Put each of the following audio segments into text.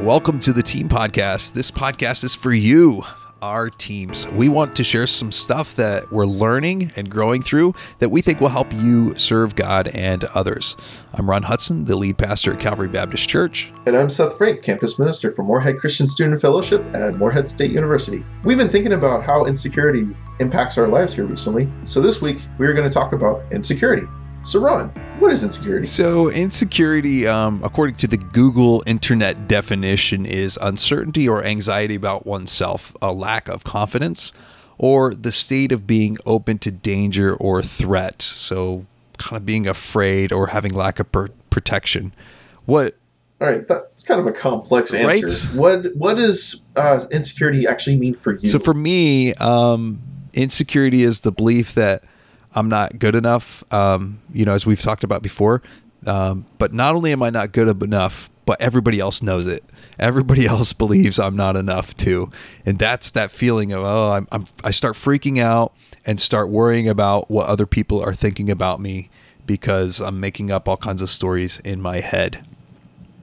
Welcome to the Team Podcast. This podcast is for you, our teams. We want to share some stuff that we're learning and growing through that we think will help you serve God and others. I'm Ron Hudson, the lead pastor at Calvary Baptist Church. And I'm Seth Frank, campus minister for Moorhead Christian Student Fellowship at Moorhead State University. We've been thinking about how insecurity impacts our lives here recently. So this week, we are going to talk about insecurity. So, Ron, what is insecurity? So, insecurity, um, according to the Google Internet definition, is uncertainty or anxiety about oneself, a lack of confidence, or the state of being open to danger or threat. So, kind of being afraid or having lack of per- protection. What? All right, that's kind of a complex answer. Right? What What does uh, insecurity actually mean for you? So, for me, um, insecurity is the belief that I'm not good enough. Um, you know, as we've talked about before. Um, but not only am I not good enough, but everybody else knows it. Everybody else believes I'm not enough too, and that's that feeling of oh, I'm, I'm I start freaking out and start worrying about what other people are thinking about me because I'm making up all kinds of stories in my head.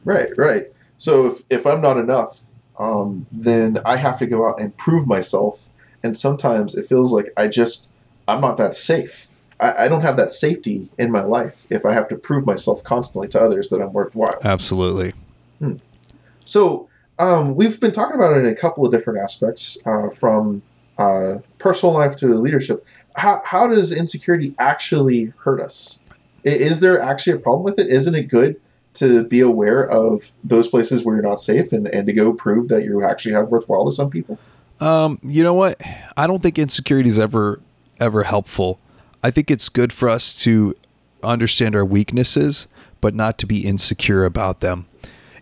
Right, right. So if if I'm not enough, um, then I have to go out and prove myself, and sometimes it feels like I just I'm not that safe. I, I don't have that safety in my life if I have to prove myself constantly to others that I'm worthwhile. Absolutely. Hmm. So um, we've been talking about it in a couple of different aspects, uh, from uh, personal life to leadership. How, how does insecurity actually hurt us? Is there actually a problem with it? Isn't it good to be aware of those places where you're not safe and, and to go prove that you actually have worthwhile to some people? Um, you know what? I don't think insecurity is ever ever helpful. I think it's good for us to understand our weaknesses, but not to be insecure about them.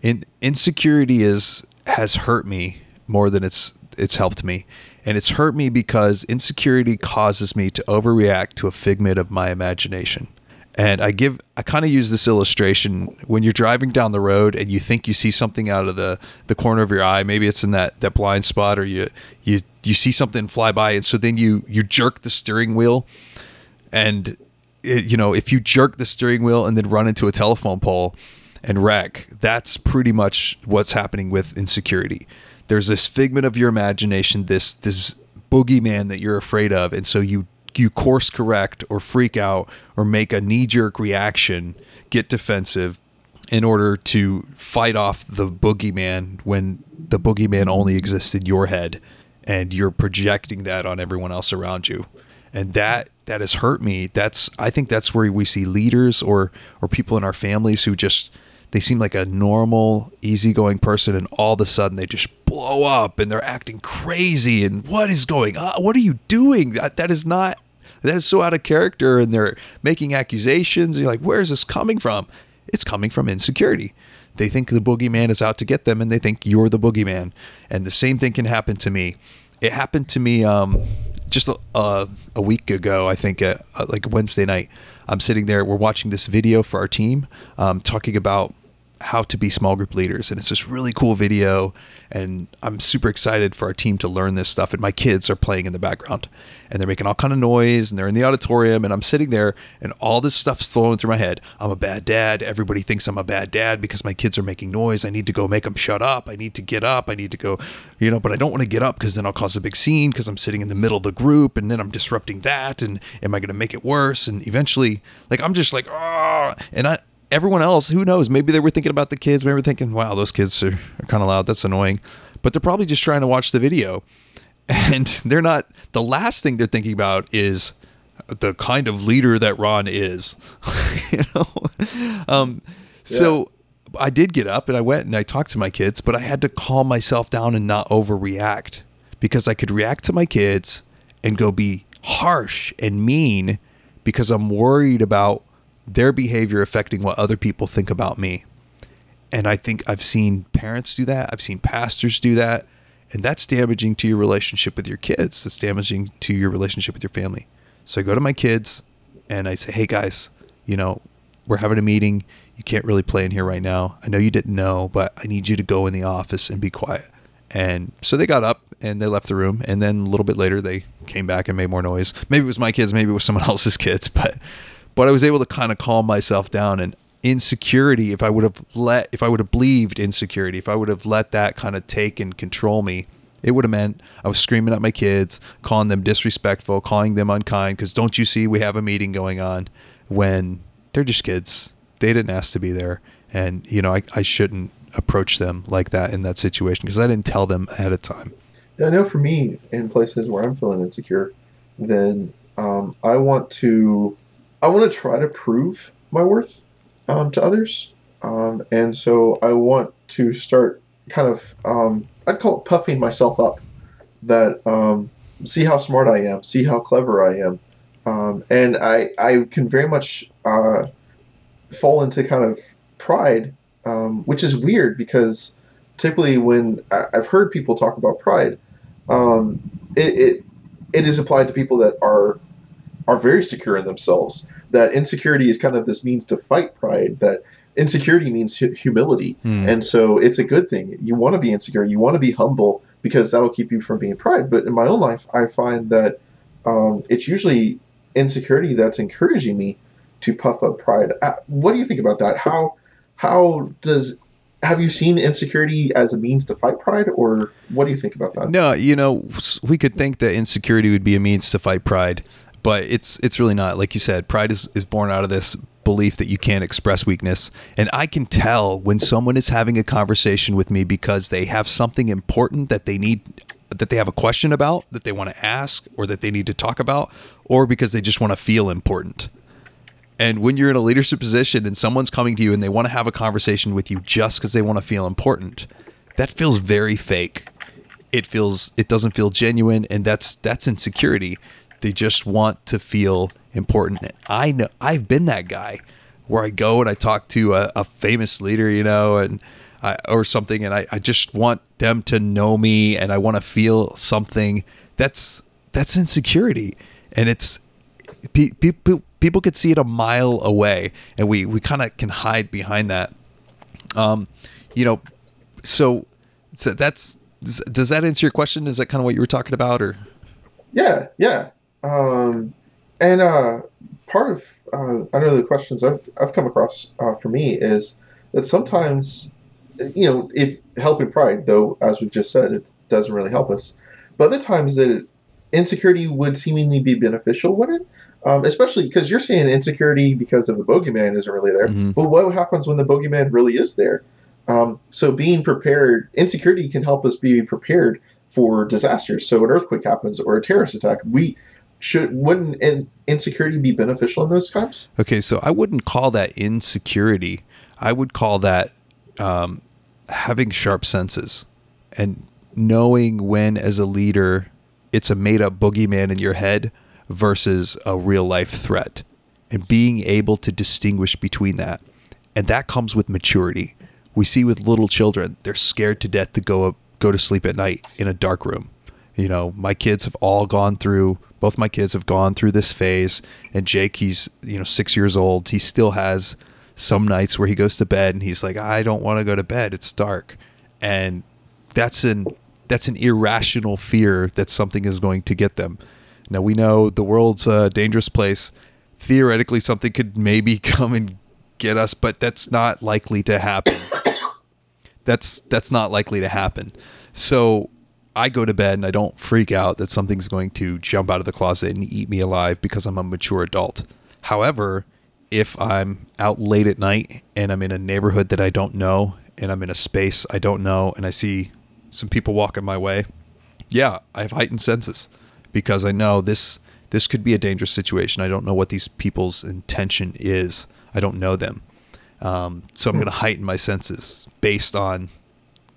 In, insecurity is has hurt me more than it's it's helped me. And it's hurt me because insecurity causes me to overreact to a figment of my imagination. And I give I kind of use this illustration when you're driving down the road and you think you see something out of the the corner of your eye, maybe it's in that that blind spot or you you you see something fly by and so then you you jerk the steering wheel and it, you know, if you jerk the steering wheel and then run into a telephone pole and wreck, that's pretty much what's happening with insecurity. There's this figment of your imagination, this this boogeyman that you're afraid of, and so you you course correct or freak out or make a knee jerk reaction, get defensive in order to fight off the boogeyman when the boogeyman only exists in your head and you're projecting that on everyone else around you. And that that has hurt me. That's I think that's where we see leaders or or people in our families who just they seem like a normal, easygoing person, and all of a sudden they just blow up and they're acting crazy. And what is going on? What are you doing? That, that is not that is so out of character and they're making accusations. You're like, where is this coming from? It's coming from insecurity. They think the boogeyman is out to get them and they think you're the boogeyman. And the same thing can happen to me. It happened to me um, just a, a, week ago, I think, uh, like Wednesday night. I'm sitting there, we're watching this video for our team um, talking about how to be small group leaders. And it's this really cool video. And I'm super excited for our team to learn this stuff. And my kids are playing in the background and they're making all kind of noise and they're in the auditorium. And I'm sitting there and all this stuff's flowing through my head. I'm a bad dad. Everybody thinks I'm a bad dad because my kids are making noise. I need to go make them shut up. I need to get up. I need to go, you know, but I don't want to get up because then I'll cause a big scene because I'm sitting in the middle of the group and then I'm disrupting that. And am I going to make it worse? And eventually, like, I'm just like, oh, and I, everyone else, who knows? Maybe they were thinking about the kids. Maybe they were thinking, wow, those kids are, are kind of loud. That's annoying. But they're probably just trying to watch the video. And they're not, the last thing they're thinking about is the kind of leader that Ron is. you know? Um, so. I did get up and I went and I talked to my kids, but I had to calm myself down and not overreact because I could react to my kids and go be harsh and mean because I'm worried about their behavior affecting what other people think about me. And I think I've seen parents do that. I've seen pastors do that. And that's damaging to your relationship with your kids. That's damaging to your relationship with your family. So I go to my kids and I say, hey guys, you know, we're having a meeting. You can't really play in here right now. I know you didn't know, but I need you to go in the office and be quiet. And so they got up and they left the room. And then a little bit later, they came back and made more noise. Maybe it was my kids, maybe it was someone else's kids, but but I was able to kind of calm myself down and insecurity, if I would have let, if I would have believed insecurity, if I would have let that kind of take and control me, it would have meant I was screaming at my kids, calling them disrespectful, calling them unkind. Because don't you see, we have a meeting going on when they're just kids. They didn't ask to be there. And, you know, I, I shouldn't approach them like that in that situation because I didn't tell them ahead of time. I know for me, in places where I'm feeling insecure, then um, I want to, I want to try to prove my worth um, to others, um, and so I want to start kind of, um, I'd call it puffing myself up. That um, see how smart I am, see how clever I am, um, and I I can very much uh, fall into kind of pride, which is weird because typically when I, I've heard people talk about pride um, it, it it is applied to people that are are very secure in themselves. That insecurity is kind of this means to fight pride. That insecurity means hu- humility, Hmm. and so it's a good thing. You want to be insecure. You want to be humble because that'll keep you from being pride. But in my own life, I find that um, it's usually insecurity that's encouraging me to puff up pride. Uh, what do you think about that? How how does have you seen insecurity as a means to fight pride, or what do you think about that? No, you know, we could think that insecurity would be a means to fight pride, but it's it's really not. Like you said, pride is, is born out of this belief that you can't express weakness. And I can tell when someone is having a conversation with me because they have something important that they need that they have a question about, that they want to ask, or that they need to talk about, or because they just want to feel important. And when you're in a leadership position and someone's coming to you and they want to have a conversation with you just because they want to feel important, that feels very fake. It feels it doesn't feel genuine and that's that's insecurity. They just want to feel important. I know I've been that guy where I go and I talk to a, a famous leader, you know, and I, or something, and I, I just want them to know me and I want to feel something. That's that's insecurity, and it's people people could see it a mile away, and we we kind of can hide behind that. Um, you know, so, so that's does, that answer your question? Is that kind of what you were talking about, or Yeah, yeah. Um, and uh, part of uh, the questions I've, I've come across uh, for me is that sometimes, you know, if helping pride, though, as we've just said, it doesn't really help us, but other times that insecurity would seemingly be beneficial, wouldn't it? Um, especially because you're saying insecurity because of the bogeyman isn't really there. Mhm. But what happens when the bogeyman really is there? Um, so being prepared, insecurity can help us be prepared for disasters. So an earthquake happens or a terrorist attack, we should wouldn't in, insecurity be beneficial in those times? Okay, so I wouldn't call that insecurity. I would call that um, having sharp senses and knowing when, as a leader, it's a made up boogeyman in your head versus a real life threat and being able to distinguish between that. And that comes with maturity. We see with little children, they're scared to death to go up, go to sleep at night in a dark room. You know, my kids have all gone through both my kids have gone through this phase and Jake he's, you know, 6 years old. He still has some nights where he goes to bed and he's like, "I don't want to go to bed. It's dark." And that's an that's an irrational fear that something is going to get them. Now we know the world's a dangerous place. Theoretically, something could maybe come and get us, but that's not likely to happen. that's that's not likely to happen. So I go to bed and I don't freak out that something's going to jump out of the closet and eat me alive because I'm a mature adult. However, if I'm out late at night and I'm in a neighborhood that I don't know and I'm in a space I don't know and I see some people walking my way, yeah, I have heightened senses because I know this this could be a dangerous situation. I don't know what these people's intention is. I don't know them. Um, so I'm going to heighten my senses based on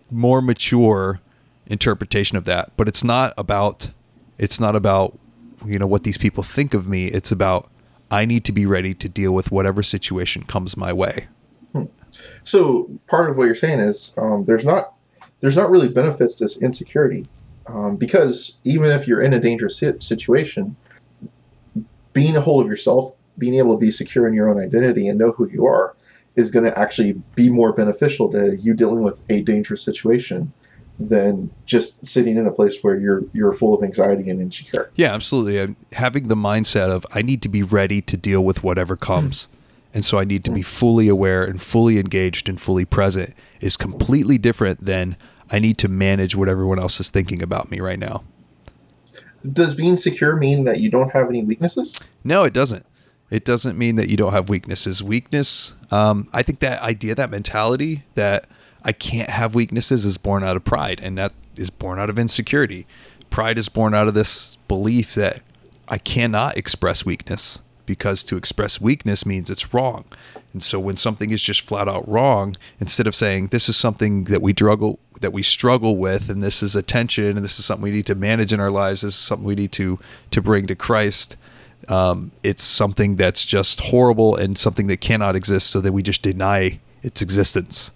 more mature interpretation of that. But it's not about it's not about you know what these people think of me. It's about I need to be ready to deal with whatever situation comes my way. So part of what you're saying is um, there's not there's not really benefits to this insecurity um, because even if you're in a dangerous situation, being a hold of yourself, being able to be secure in your own identity and know who you are, is going to actually be more beneficial to you dealing with a dangerous situation than just sitting in a place where you're you're full of anxiety and insecure. Yeah, absolutely. I'm having the mindset of I need to be ready to deal with whatever comes. And so I need to be fully aware and fully engaged and fully present is completely different than I need to manage what everyone else is thinking about me right now. Does being secure mean that you don't have any weaknesses? No, it doesn't. It doesn't mean that you don't have weaknesses. Weakness, um, I think that idea, that mentality that I can't have weaknesses is born out of pride, and that is born out of insecurity. Pride is born out of this belief that I cannot express weakness because to express weakness means it's wrong. And so when something is just flat out wrong, instead of saying this is something that we struggle that we struggle with and this is a tension and this is something we need to manage in our lives, this is something we need to to bring to Christ. Um, it's something that's just horrible and something that cannot exist, so that we just deny its existence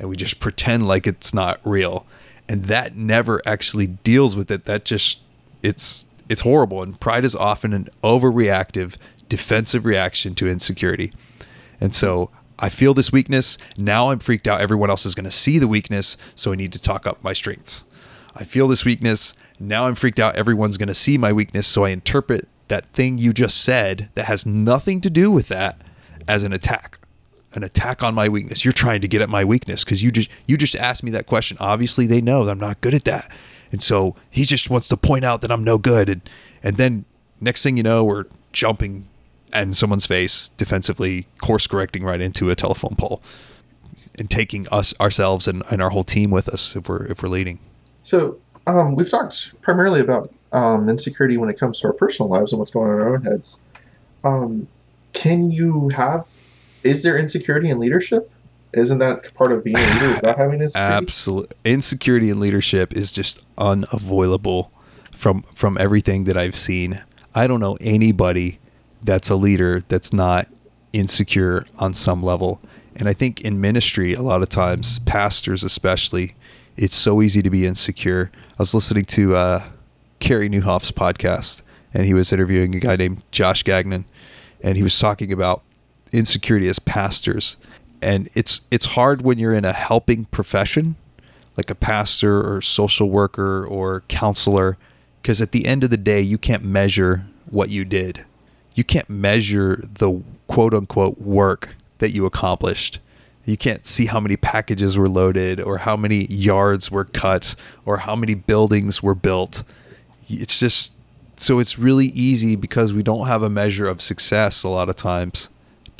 and we just pretend like it's not real. And that never actually deals with it. That just it's it's horrible. And pride is often an overreactive, defensive reaction to insecurity. And so I feel this weakness. Now I'm freaked out. Everyone else is going to see the weakness. So I need to talk up my strengths. I feel this weakness. Now I'm freaked out. Everyone's going to see my weakness. So I interpret that thing you just said that has nothing to do with that as an attack an attack on my weakness you're trying to get at my weakness because you just you just asked me that question obviously they know that i'm not good at that and so he just wants to point out that i'm no good and and then next thing you know we're jumping in someone's face defensively course correcting right into a telephone pole and taking us ourselves and, and our whole team with us if we're if we're leading So um, we've talked primarily about um, insecurity when it comes to our personal lives and what's going on in our own heads. Um, can you have? Is there insecurity in leadership? Isn't that part of being a leader without having insecurity? Absolutely. Insecurity in leadership is just unavoidable from from everything that I've seen. I don't know anybody that's a leader that's not insecure on some level. And I think in ministry a lot of times, pastors especially, it's so easy to be insecure. I was listening to uh Carey Nieuwhof's podcast and he was interviewing a guy named Josh Gagnon and he was talking about insecurity as pastors. And it's it's hard when you're in a helping profession like a pastor or social worker or counselor because at the end of the day you can't measure what you did. You can't measure the quote unquote work that you accomplished. You can't see how many packages were loaded or how many yards were cut or how many buildings were built. It's just so it's really easy because we don't have a measure of success a lot of times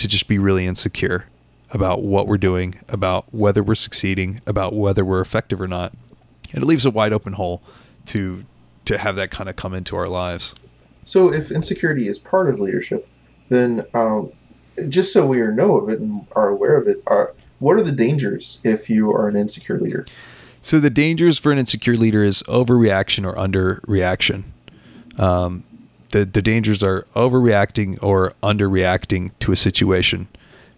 to just be really insecure about what we're doing, about whether we're succeeding, about whether we're effective or not. And it leaves a wide open hole to to have that kind of come into our lives. So if insecurity is part of leadership, then um, just so we are know of it and are aware of it, are what are the dangers if you are an insecure leader? So the dangers for an insecure leader is overreaction or underreaction. Um, the the dangers are overreacting or underreacting to a situation.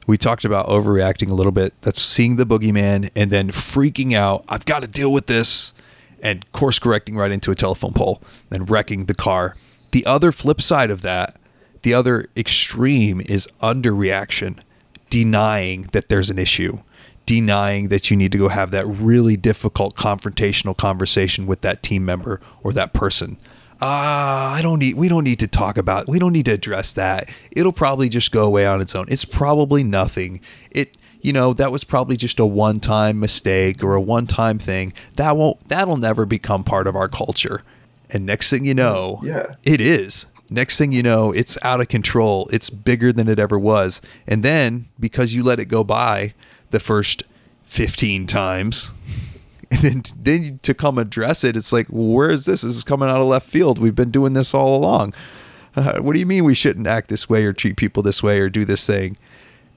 We talked about overreacting a little bit. That's seeing the boogeyman and then freaking out. I've got to deal with this, and course correcting right into a telephone pole and wrecking the car. The other flip side of that, the other extreme is underreaction, denying that there's an issue, denying that you need to go have that really difficult confrontational conversation with that team member or that person. Ah, I don't need we don't need to talk about we don't need to address that. It'll probably just go away on its own. It's probably nothing. It you know, that was probably just a one-time mistake or a one-time thing. That won't that'll never become part of our culture. And next thing you know, Yeah. it is. Next thing you know, it's out of control. It's bigger than it ever was. And then because you let it go by the first 15 times, and then then to come address it, it's like, well, where is this? This is coming out of left field. We've been doing this all along. Uh, what do you mean we shouldn't act this way or treat people this way or do this thing?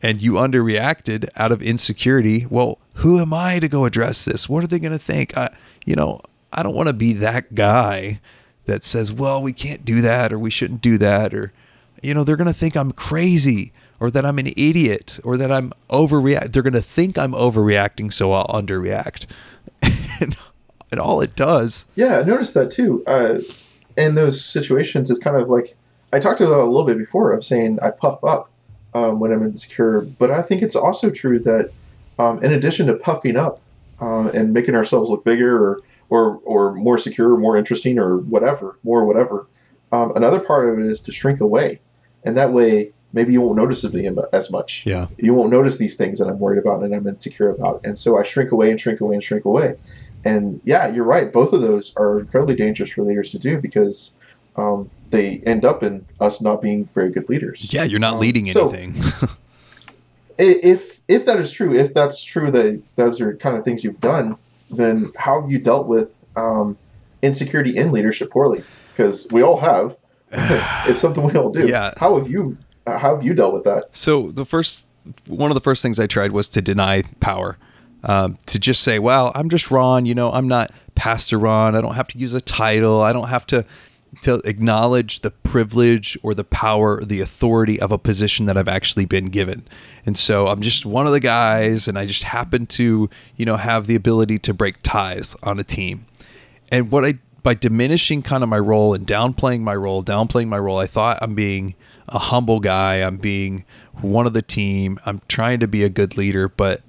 And you underreacted out of insecurity. Well, who am I to go address this? What are they going to think? I, you know, I don't want to be that guy that says, well, we can't do that or we shouldn't do that or, you know, they're going to think I'm crazy or that I'm an idiot or that I'm overreact. They're going to think I'm overreacting, so I'll underreact. and, and all it does, Yeah, I noticed that too. Uh, in those situations, it's kind of like I talked about a little bit before of saying I puff up um, when I'm insecure, but I think it's also true that um, in addition to puffing up uh, and making ourselves look bigger or, or or more secure, or more interesting, or whatever, more whatever, um, another part of it is to shrink away, and that way maybe you won't notice me as much. Yeah. You won't notice these things that I'm worried about and I'm insecure about. And so I shrink away and shrink away and shrink away. And yeah, you're right. Both of those are incredibly dangerous for leaders to do because um, they end up in us not being very good leaders. Yeah, you're not Um, leading anything. I- if if that is true, if that's true that those are kind of things you've done, then how have you dealt with um, insecurity in leadership poorly? Because we all have. it's something we all do. Yeah. How have you how have you dealt with that? So the first, one of the first things I tried was to deny power, um, to just say, "Well, I'm just Ron. You know, I'm not Pastor Ron. I don't have to use a title. I don't have to to acknowledge the privilege or the power or the authority of a position that I've actually been given. And so I'm just one of the guys, and I just happen to, you know, have the ability to break ties on a team. And what I by diminishing kind of my role and downplaying my role, downplaying my role, I thought I'm being a humble guy. I'm being one of the team. I'm trying to be a good leader, but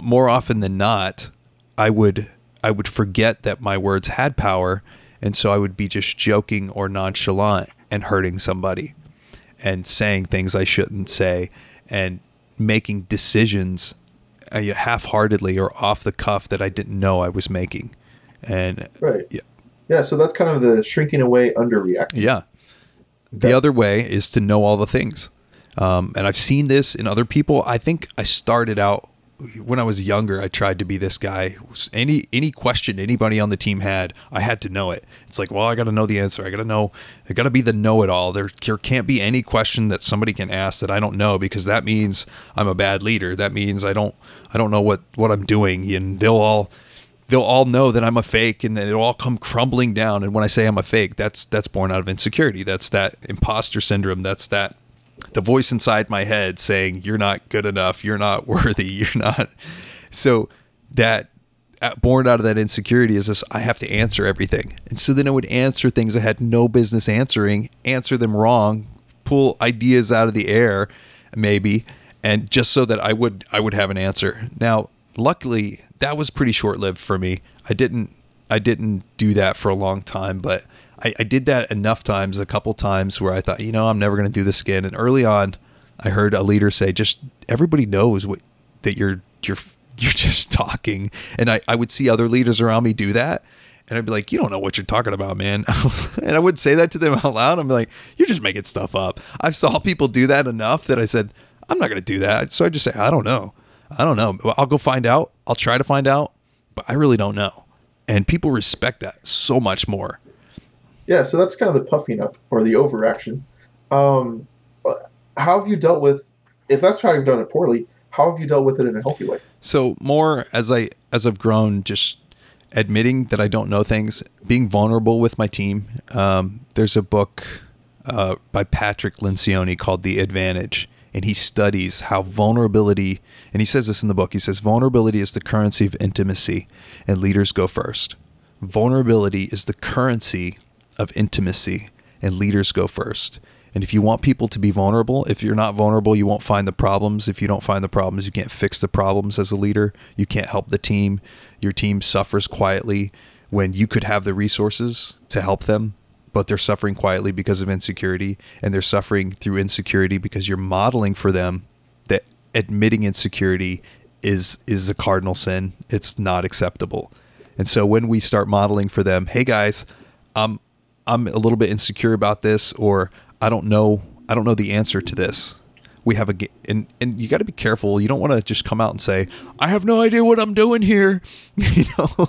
more often than not, I would I would forget that my words had power, and so I would be just joking or nonchalant and hurting somebody, and saying things I shouldn't say, and making decisions uh, half-heartedly or off the cuff that I didn't know I was making, and Right. Yeah. Yeah. So that's kind of the shrinking away, underreacting. yeah. The Okay. other way is to know all the things. Um, and I've seen this in other people. I think I started out when I was younger. I tried to be this guy. Any any question anybody on the team had, I had to know it. It's like, well, I got to know the answer. I got to know. I got to be the know-it-all. There, there can't be any question that somebody can ask that I don't know because that means I'm a bad leader. That means I don't I don't know what what I'm doing. And they'll all they'll all know that I'm a fake and then it'll all come crumbling down. And when I say I'm a fake, that's that's born out of insecurity. That's that imposter syndrome. That's that the voice inside my head saying you're not good enough, you're not worthy, you're not. So that uh, born out of that insecurity is this I have to answer everything. And so then I would answer things I had no business answering, answer them wrong, pull ideas out of the air maybe and just so that I would I would have an answer. Now, luckily that was pretty short-lived for me. I didn't I didn't do that for a long time, but I, I did that enough times, a couple times where I thought, you know, I'm never going to do this again. And early on, I heard a leader say, just everybody knows what that you're you're you're just talking. And I, I would see other leaders around me do that. And I'd be like, you don't know what you're talking about, man. and I would say that to them out loud. I'm like, you're just making stuff up. I saw people do that enough that I said, I'm not going to do that. So I just say, I don't know. I don't know. I'll go find out. I'll try to find out, but I really don't know. And people respect that so much more. Yeah, so that's kind of the puffing up or the overaction. Um, how have you dealt with, if that's how you've done it poorly, how have you dealt with it in a healthy way? So more as I as I've grown, just admitting that I don't know things, being vulnerable with my team. Um, there's a book uh, by Patrick Lencioni called The Advantage, and he studies how vulnerability. And he says this in the book. He says vulnerability is the currency of intimacy, and leaders go first. Vulnerability is the currency of intimacy, and leaders go first. And if you want people to be vulnerable, if you're not vulnerable, you won't find the problems. If you don't find the problems, you can't fix the problems as a leader. You can't help the team. Your team suffers quietly when you could have the resources to help them, but they're suffering quietly because of insecurity. And they're suffering through insecurity because you're modeling for them that admitting insecurity is is a cardinal sin. It's not acceptable. And so when we start modeling for them, hey guys, I'm I'm a little bit insecure about this or I don't know I don't know the answer to this. We have a and and you got to be careful. You don't want to just come out and say, "I have no idea what I'm doing here." you know,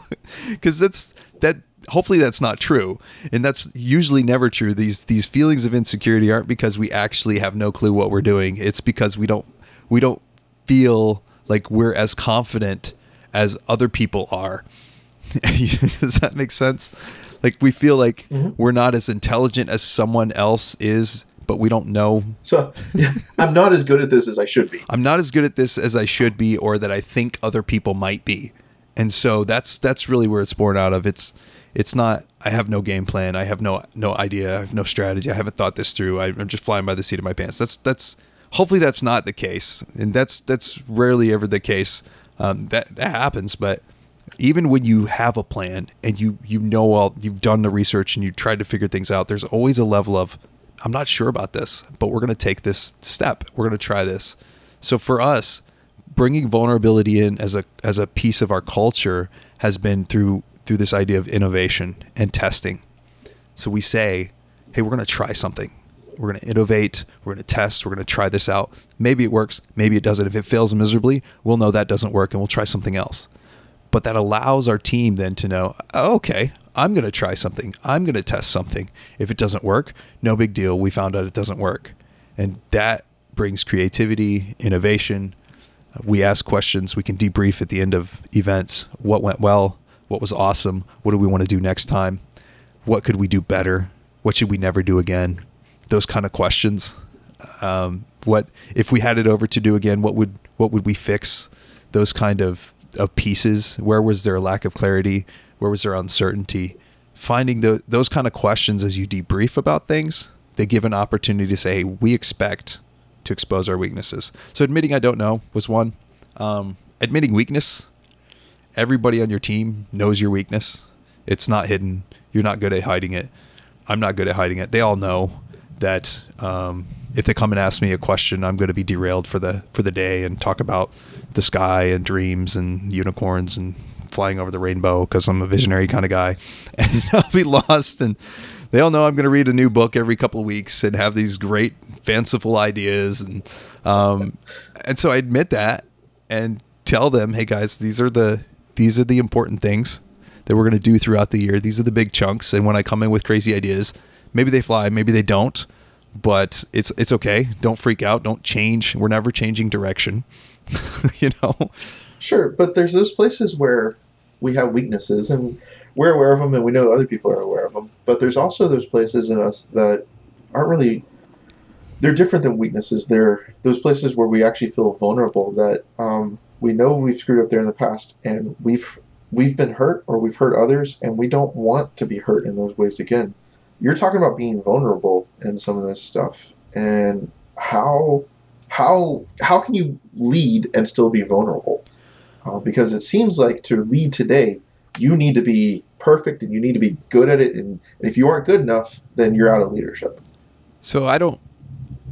cuz that's that hopefully that's not true. And that's usually never true. These these feelings of insecurity aren't because we actually have no clue what we're doing. It's because we don't we don't feel like we're as confident as other people are. Does that make sense? Like we feel like we're not as intelligent as someone else is, but we don't know. So yeah, I'm not as good at this as I should be. I'm not as good at this as I should be or that I think other people might be. And so that's that's really where it's born out of. It's it's not I have no game plan. I have no no idea. I have no strategy. I haven't thought this through. I, I'm just flying by the seat of my pants. That's that's hopefully that's not the case. And that's that's rarely ever the case. Um, that that happens, but even when you have a plan and you you know all you've done the research and you tried to figure things out, there's always a level of I'm not sure about this, but we're going to take this step. We're going to try this. So for us, bringing vulnerability in as a as a piece of our culture has been through through this idea of innovation and testing. So we say, hey, we're going to try something. We're going to innovate. We're going to test. We're going to try this out. Maybe it works. Maybe it doesn't. If it fails miserably, we'll know that doesn't work and we'll try something else. But that allows our team then to know, oh, okay, I'm going to try something. I'm going to test something. If it doesn't work, no big deal. We found out it doesn't work. And that brings creativity, innovation. We ask questions. We can debrief at the end of events. What went well? What was awesome? What do we want to do next time? What could we do better? What should we never do again? Those kind of questions. Um, what if we had it over to do again? What would what would we fix? Those kind of of pieces. Where was there a lack of clarity? Where was there uncertainty? Finding the, those kind of questions as you debrief about things, they give an opportunity to say, hey, we expect to expose our weaknesses. So admitting I don't know was one. Um, admitting weakness. Everybody on your team knows your weakness. It's not hidden. You're not good at hiding it. I'm not good at hiding it. They all know that um, if they come and ask me a question, I'm going to be derailed for the for the day and talk about the sky and dreams and unicorns and flying over the rainbow because I'm a visionary kind of guy, and I'll be lost. And they all know I'm going to read a new book every couple of weeks and have these great fanciful ideas, and um, and so I admit that and tell them, hey guys, these are the these are the important things that we're going to do throughout the year. These are the big chunks, and when I come in with crazy ideas, maybe they fly, maybe they don't, but it's it's okay. Don't freak out. Don't change. We're never changing direction. you know. Sure, but there's those places where we have weaknesses and we're aware of them and we know other people are aware of them. But there's also those places in us that aren't really they're different than weaknesses. They're those places where we actually feel vulnerable that um, we know we've screwed up there in the past and we've we've been hurt or we've hurt others and we don't want to be hurt in those ways again. You're talking about being vulnerable in some of this stuff and how how how can you lead and still be vulnerable? uh, because it seems like to lead today, you need to be perfect and you need to be good at it. And if you aren't good enough, then you're out of leadership. So I don't,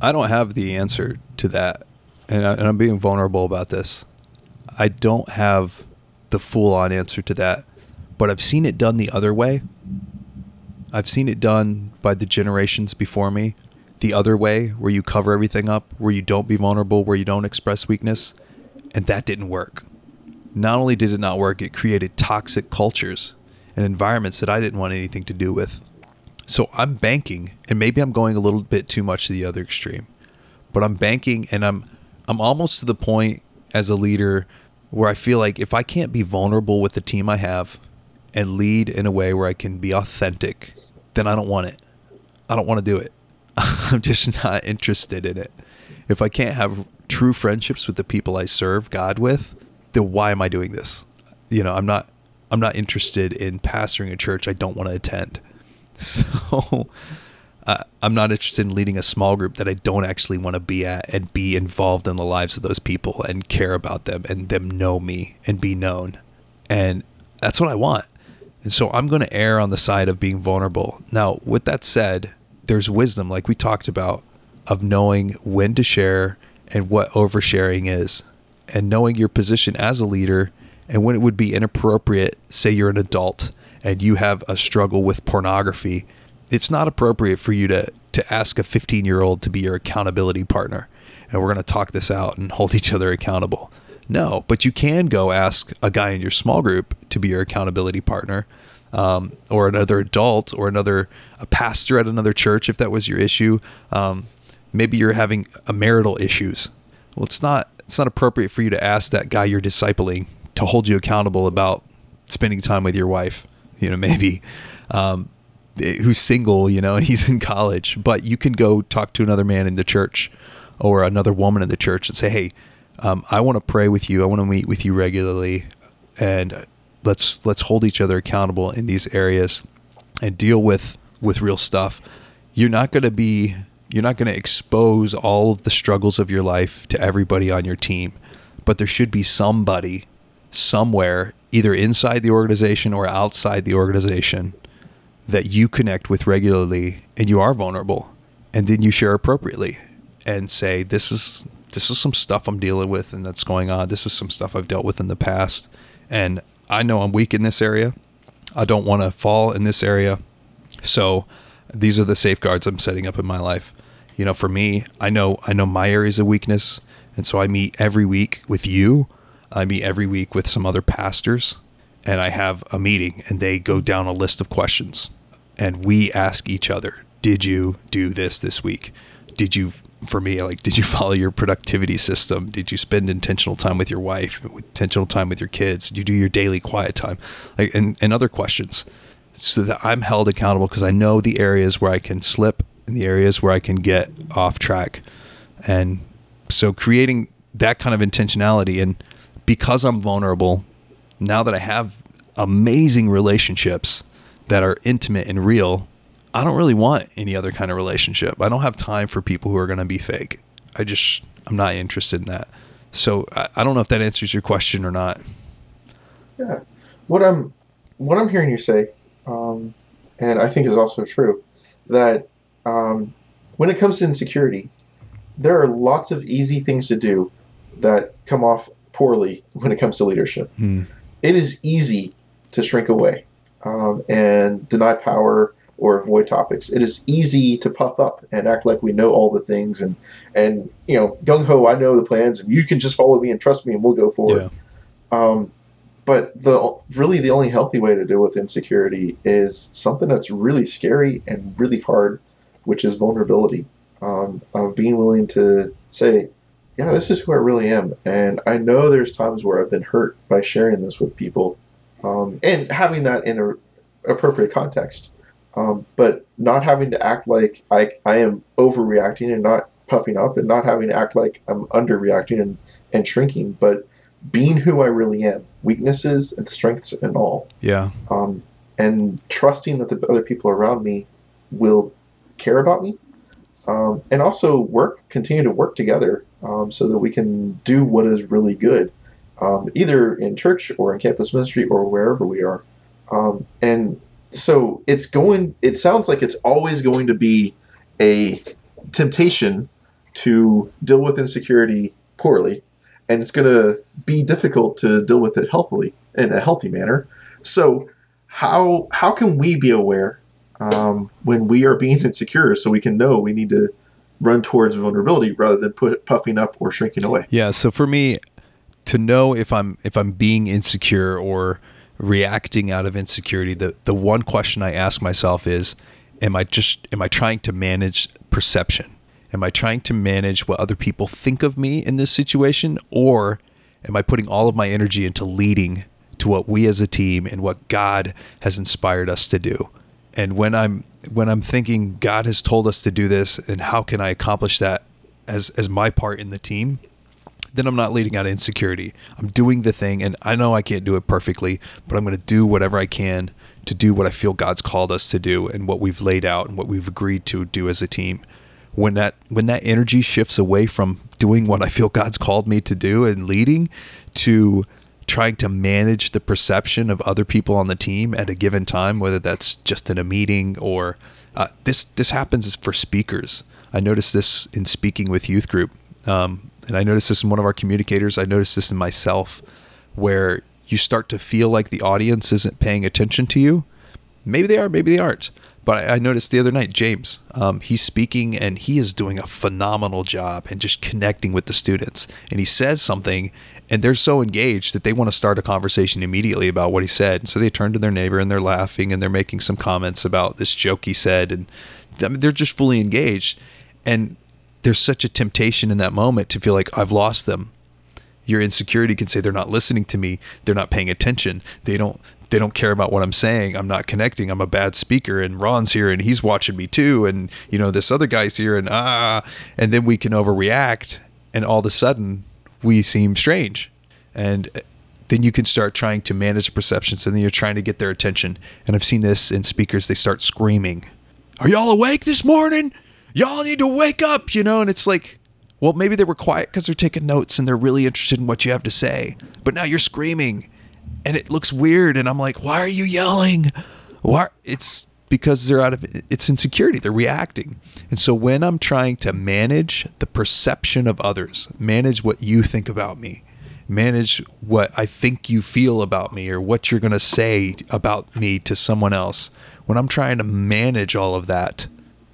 I don't have the answer to that, and, I, and I'm being vulnerable about this. I don't have the full-on answer to that, but I've seen it done the other way. I've seen it done by the generations before me, the other way, where you cover everything up, where you don't be vulnerable, where you don't express weakness, and that didn't work not only did it not work, it created toxic cultures and environments that I didn't want anything to do with. So I'm banking, and maybe I'm going a little bit too much to the other extreme, but I'm banking and I'm I'm almost to the point as a leader where I feel like if I can't be vulnerable with the team I have and lead in a way where I can be authentic, then I don't want it. I don't want to do it. I'm just not interested in it. If I can't have true friendships with the people I serve God with, then why am I doing this? You know, I'm not I'm not interested in pastoring a church I don't want to attend. So uh, I'm not interested in leading a small group that I don't actually want to be at and be involved in the lives of those people and care about them and them know me and be known. And that's what I want. And so I'm going to err on the side of being vulnerable. Now, with that said, there's wisdom, like we talked about, of knowing when to share and what oversharing is and knowing your position as a leader and when it would be inappropriate, say you're an adult and you have a struggle with pornography, it's not appropriate for you to to ask a 15 year old to be your accountability partner and we're going to talk this out and hold each other accountable. No, but you can go ask a guy in your small group to be your accountability partner, um, or another adult, or another a pastor at another church if that was your issue. Um, maybe you're having a marital issues. Well, it's not it's not appropriate for you to ask that guy you're discipling to hold you accountable about spending time with your wife. You know, maybe um, who's single, you know, and he's in college. But you can go talk to another man in the church or another woman in the church and say, "Hey, um, I want to pray with you. I want to meet with you regularly, and let's let's hold each other accountable in these areas and deal with with real stuff." You're not going to be you're not going to expose all of the struggles of your life to everybody on your team, but there should be somebody somewhere, either inside the organization or outside the organization, that you connect with regularly and you are vulnerable and then you share appropriately and say this is this is some stuff I'm dealing with and that's going on. This is some stuff I've dealt with in the past and I know I'm weak in this area. I don't want to fall in this area. So these are the safeguards I'm setting up in my life. You know, for me, I know I know my areas of weakness and so I meet every week with you. I meet every week with some other pastors and I have a meeting and they go down a list of questions and we ask each other, did you do this this week? Did you for me like did you follow your productivity system? Did you spend intentional time with your wife intentional time with your kids? Did you do your daily quiet time? Like and, and other questions so that i'm held accountable because i know the areas where i can slip and the areas where i can get off track. And so creating that kind of intentionality and because i'm vulnerable now that i have amazing relationships that are intimate and real I don't really want any other kind of relationship. I don't have time for people who are going to be fake. I just, I'm not interested in that. So I, I, don't know if that answers your question or not. Yeah. What I'm, what I'm hearing you say, um, and I think is also true, that um, when it comes to insecurity, there are lots of easy things to do that come off poorly when it comes to leadership. Hmm. It is easy to shrink away um, and deny power or avoid topics. It is easy to puff up and act like we know all the things and and you know gung ho. I know the plans, and you can just follow me and trust me, and we'll go forward. Yeah. Um, but the really the only healthy way to deal with insecurity is something that's really scary and really hard, which is vulnerability. Um, of being willing to say, yeah, this is who I really am, and I know there's times where I've been hurt by sharing this with people, um, and having that in a appropriate context. Um, but not having to act like I, I am overreacting and not puffing up and not having to act like I'm underreacting and, and shrinking, but being who I really am, weaknesses and strengths and all. Yeah. Um, and trusting that the other people around me will care about me. Um, and also work, continue to work together um, so that we can do what is really good, um, either in church or in campus ministry or wherever we are. Um, and so it's going it sounds like it's always going to be a temptation to deal with insecurity poorly and it's going to be difficult to deal with it healthily in a healthy manner. So how how can we be aware um, when we are being insecure so we can know we need to run towards vulnerability rather than put puffing up or shrinking away? Yeah so for me to know if i'm if i'm being insecure or reacting out of insecurity, the the one question I ask myself is, am I just am I trying to manage perception? Am I trying to manage what other people think of me in this situation or am I putting all of my energy into leading to what we as a team and what God has inspired us to do? And when I'm when I'm thinking God has told us to do this and how can I accomplish that as as my part in the team? Then I'm not leading out of insecurity. I'm doing the thing, and I know I can't do it perfectly, but I'm going to do whatever I can to do what I feel God's called us to do and what we've laid out and what we've agreed to do as a team. When that when that energy shifts away from doing what I feel God's called me to do and leading to trying to manage the perception of other people on the team at a given time, whether that's just in a meeting or uh, this this happens for speakers. I noticed this in speaking with youth group. Um, and I noticed this in one of our communicators. I noticed this in myself, where you start to feel like the audience isn't paying attention to you. Maybe they are, maybe they aren't. But I, I noticed the other night, James, um, he's speaking and he is doing a phenomenal job and just connecting with the students. And he says something, and they're so engaged that they want to start a conversation immediately about what he said. So they turn to their neighbor and they're laughing and they're making some comments about this joke he said, and they're just fully engaged. And there's such a temptation in that moment to feel like I've lost them. Your insecurity can say they're not listening to me, they're not paying attention, they don't they don't care about what I'm saying. I'm not connecting. I'm a bad speaker and Ron's here and he's watching me too and you know this other guy's here and ah and then we can overreact and all of a sudden we seem strange. And then you can start trying to manage perceptions and then you're trying to get their attention. And I've seen this in speakers they start screaming. Are y'all awake this morning? Y'all need to wake up, you know? And it's like, well, maybe they were quiet because they're taking notes and they're really interested in what you have to say. But now you're screaming and it looks weird. And I'm like, why are you yelling? Why? It's because they're out of it's insecurity. They're reacting. And so when I'm trying to manage the perception of others, manage what you think about me, manage what I think you feel about me or what you're going to say about me to someone else, when I'm trying to manage all of that,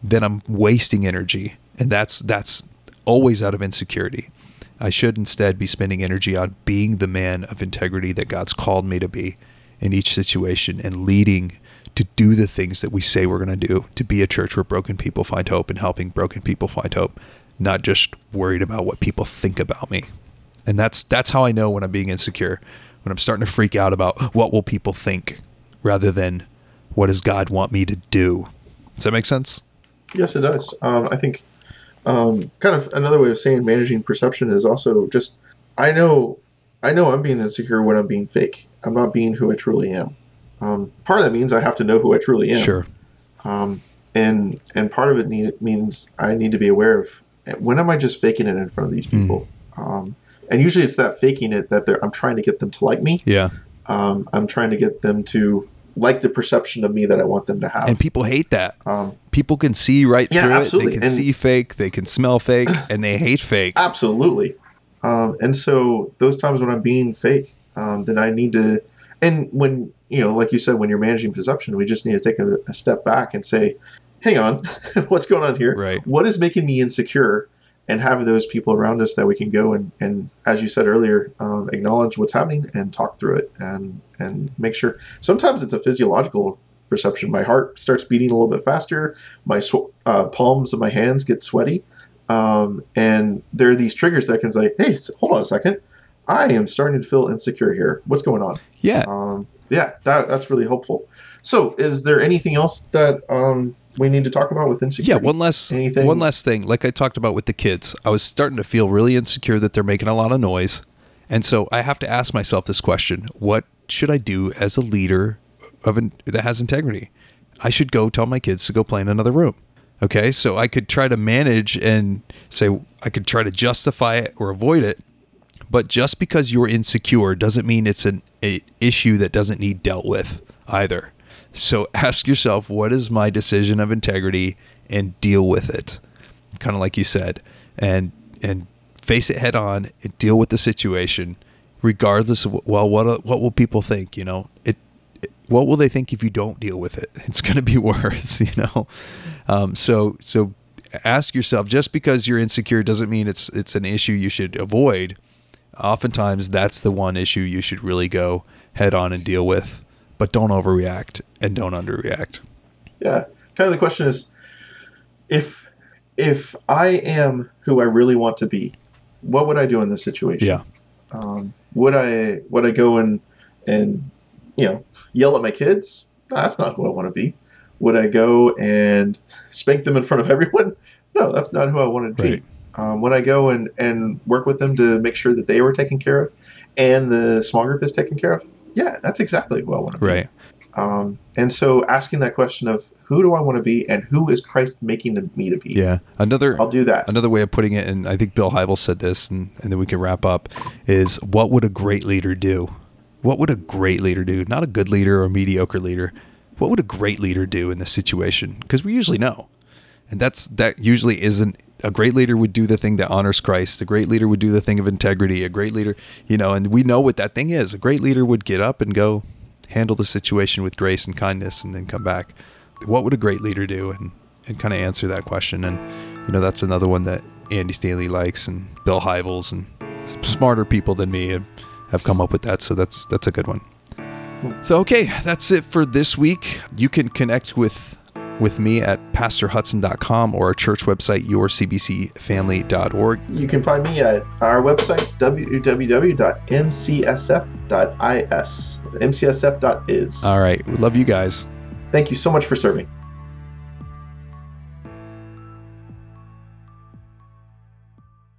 then I'm wasting energy. And that's that's always out of insecurity. I should instead be spending energy on being the man of integrity that God's called me to be in each situation and leading to do the things that we say we're going to do, to be a church where broken people find hope and helping broken people find hope, not just worried about what people think about me. And that's that's how I know when I'm being insecure, when I'm starting to freak out about what will people think rather than what does God want me to do. Does that make sense? Yes, it does. Um, I think um, kind of another way of saying managing perception is also just I know I know I'm being insecure when I'm being fake. I'm not being who I truly am. Um, part of that means I have to know who I truly am. Sure. Um, and and part of it need, means I need to be aware of when am I just faking it in front of these Hmm. people. Um, and usually it's that faking it that they're, I'm trying to get them to like me. Yeah. Um, I'm trying to get them to like the perception of me that I want them to have. And people hate that. um, People can see right Yeah, through absolutely. it. They can And- see fake, they can smell fake, and they hate fake. Absolutely. Um, and so those times when I'm being fake, um, then I need to, and when, you know, like you said, when you're managing perception, we just need to take a, a step back and say, hang on, what's going on here? Right. What is making me insecure? And have those people around us that we can go and, and as you said earlier, um, acknowledge what's happening and talk through it and, and make sure. Sometimes it's a physiological perception. My heart starts beating a little bit faster. My sw- uh, palms of my hands get sweaty um, and there are these triggers that can say, "Hey, hold on a second, I am starting to feel insecure here. What's going on?" Yeah. Um, yeah, that that's really helpful. So, is there anything else that um, we need to talk about with insecurity? Yeah, one less Anything- one less thing. Like I talked about with the kids, I was starting to feel really insecure that they're making a lot of noise. And so I have to ask myself this question, what should I do as a leader of an, that has integrity? I should go tell my kids to go play in another room. Okay? So I could try to manage and say I could try to justify it or avoid it. But just because you're insecure doesn't mean it's an a issue that doesn't need dealt with either. So ask yourself, what is my decision of integrity, and deal with it, kind of like you said, and and face it head on and deal with the situation, regardless of well, what what will people think? You know, it. it- What will they think if you don't deal with it? It's going to be worse, you know. Um, so so ask yourself, just because you're insecure doesn't mean it's it's an issue you should avoid oftentimes that's the one issue you should really go head on and deal with but don't overreact and don't underreact yeah, kind of the question is, if if I am who I really want to be, what would I do in this situation? yeah Um, would I would I go and and you know yell at my kids? No, that's not who I want to be. Would I go and spank them in front of everyone? No, that's not who I want to be. Right. Um, would I go and, and work with them to make sure that they were taken care of and the small group is taken care of? Yeah, that's exactly who I want to be. right Um, and so asking that question of who do I want to be and who is Christ making me to be? yeah another I'll do that. another way of putting it and i think bill Hybels said this and, and then we can wrap up is what would a great leader do what would a great leader do not a good leader or a mediocre leader what would a great leader do in this situation because we usually know and that's that usually isn't a great leader would do the thing that honors Christ. A great leader would do the thing of integrity. A great leader, you know, and we know what that thing is. A great leader would get up and go handle the situation with grace and kindness and then come back. What would a great leader do? And, and kind of answer that question. And, you know, that's another one that Andy Stanley likes and Bill Hybels and smarter people than me have, come up with that. So that's, that's a good one. So, okay, that's it for this week. You can connect with with me at pastorhudson.com or our church website, yourcbcfamily.org. You can find me at our website, www.mcsf.is. mcsf.is. All right. We love you guys. Thank you so much for serving.